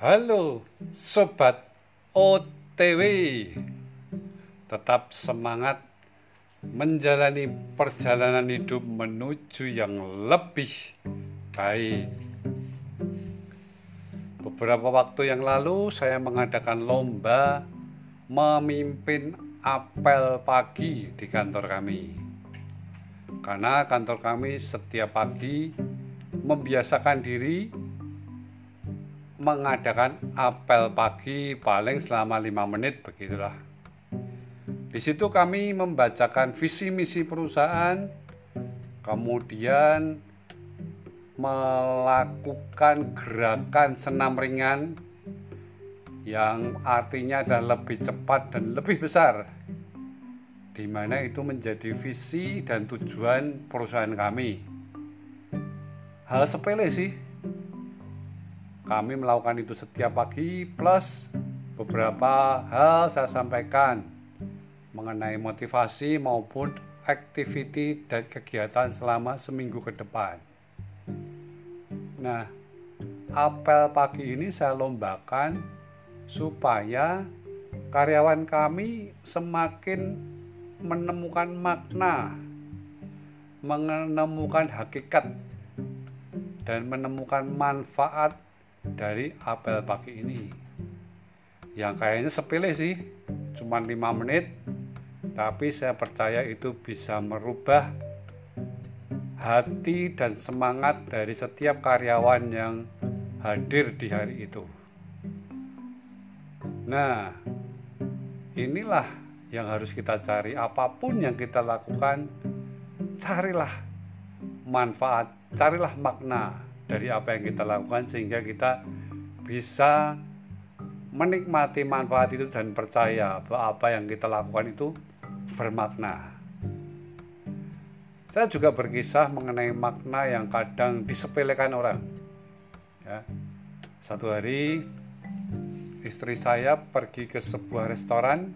Halo Sobat OTW Tetap semangat menjalani perjalanan hidup menuju yang lebih baik. Beberapa waktu yang lalu saya mengadakan lomba memimpin apel pagi di kantor kami. Karena kantor kami setiap pagi membiasakan diri mengadakan apel pagi paling selama lima menit begitulah. Di situ kami membacakan visi misi perusahaan, kemudian melakukan gerakan senam ringan yang artinya adalah lebih cepat dan lebih besar di mana itu menjadi visi dan tujuan perusahaan kami. Hal sepele sih, kami melakukan itu setiap pagi plus beberapa hal saya sampaikan mengenai motivasi maupun activity dan kegiatan selama seminggu ke depan. Nah, apel pagi ini saya lombakan supaya karyawan kami semakin menemukan makna, menemukan hakikat, dan menemukan manfaat dari apel pagi ini. Yang kayaknya sepele sih cuma 5 menit. Tapi saya percaya itu bisa merubah hati dan semangat dari setiap karyawan yang hadir di hari itu. Nah inilah yang harus kita cari. Apa pun yang kita lakukan carilah manfaat carilah makna dari apa yang kita lakukan sehingga kita bisa menikmati manfaat itu dan percaya bahwa apa yang kita lakukan itu bermakna. Saya juga berkisah mengenai makna yang kadang disepelekan orang. Ya. Satu hari istri saya pergi ke sebuah restoran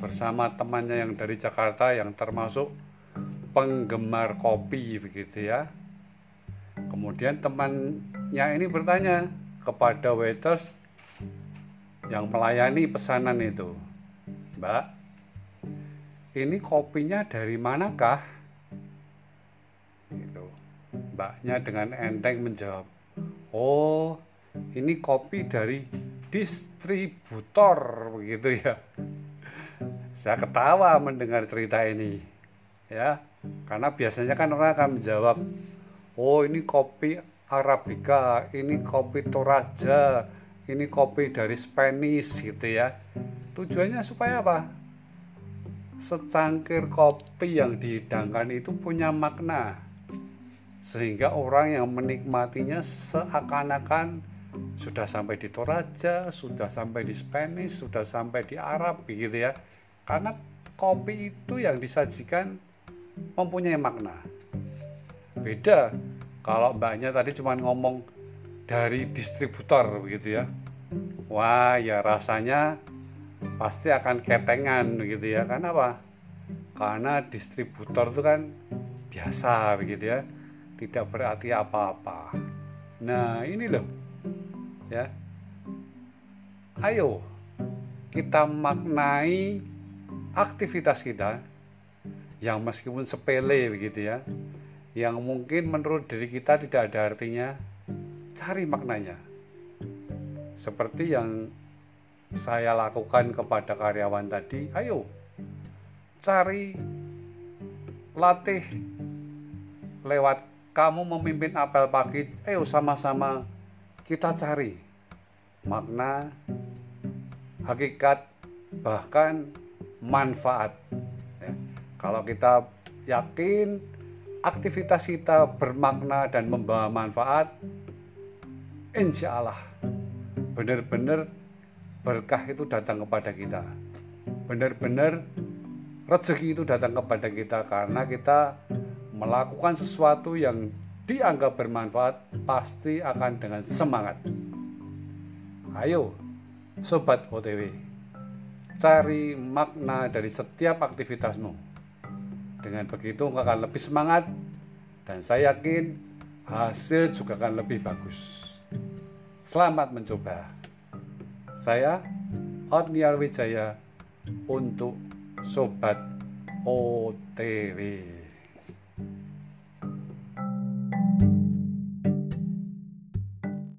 bersama temannya yang dari Jakarta yang termasuk penggemar kopi begitu ya Kemudian temannya ini bertanya kepada waiters yang melayani pesanan itu, Mbak, ini kopinya dari manakah? Gitu. Mbaknya dengan enteng menjawab, oh ini kopi dari distributor begitu ya. Saya ketawa mendengar cerita ini, ya, karena biasanya kan orang akan menjawab, oh ini kopi Arabica, ini kopi Toraja, ini kopi dari Spanish gitu ya. Tujuannya supaya apa? Secangkir kopi yang dihidangkan itu punya makna. Sehingga orang yang menikmatinya seakan-akan sudah sampai di Toraja, sudah sampai di Spanish, sudah sampai di Arab gitu ya. Karena kopi itu yang disajikan mempunyai makna. Beda kalau mbaknya tadi cuma ngomong dari distributor begitu ya. Wah, ya rasanya pasti akan ketengan begitu ya. Karena apa? Karena distributor itu kan biasa begitu ya. Tidak berarti apa-apa. Nah, ini loh. Ya. Ayo kita maknai aktivitas kita yang meskipun sepele begitu ya yang mungkin menurut diri kita tidak ada artinya, cari maknanya. Seperti yang saya lakukan kepada karyawan tadi, ayo cari latih lewat kamu memimpin apel pagi, ayo sama-sama kita cari makna, hakikat, bahkan manfaat. Ya, kalau kita yakin aktivitas kita bermakna dan membawa manfaat, insya Allah benar-benar berkah itu datang kepada kita. Benar-benar rezeki itu datang kepada kita karena kita melakukan sesuatu yang dianggap bermanfaat pasti akan dengan semangat. Ayo, sobat OTW, cari makna dari setiap aktivitasmu dengan begitu engkau akan lebih semangat dan saya yakin hasil juga akan lebih bagus. Selamat mencoba. Saya Otniar Wijaya untuk Sobat OTW.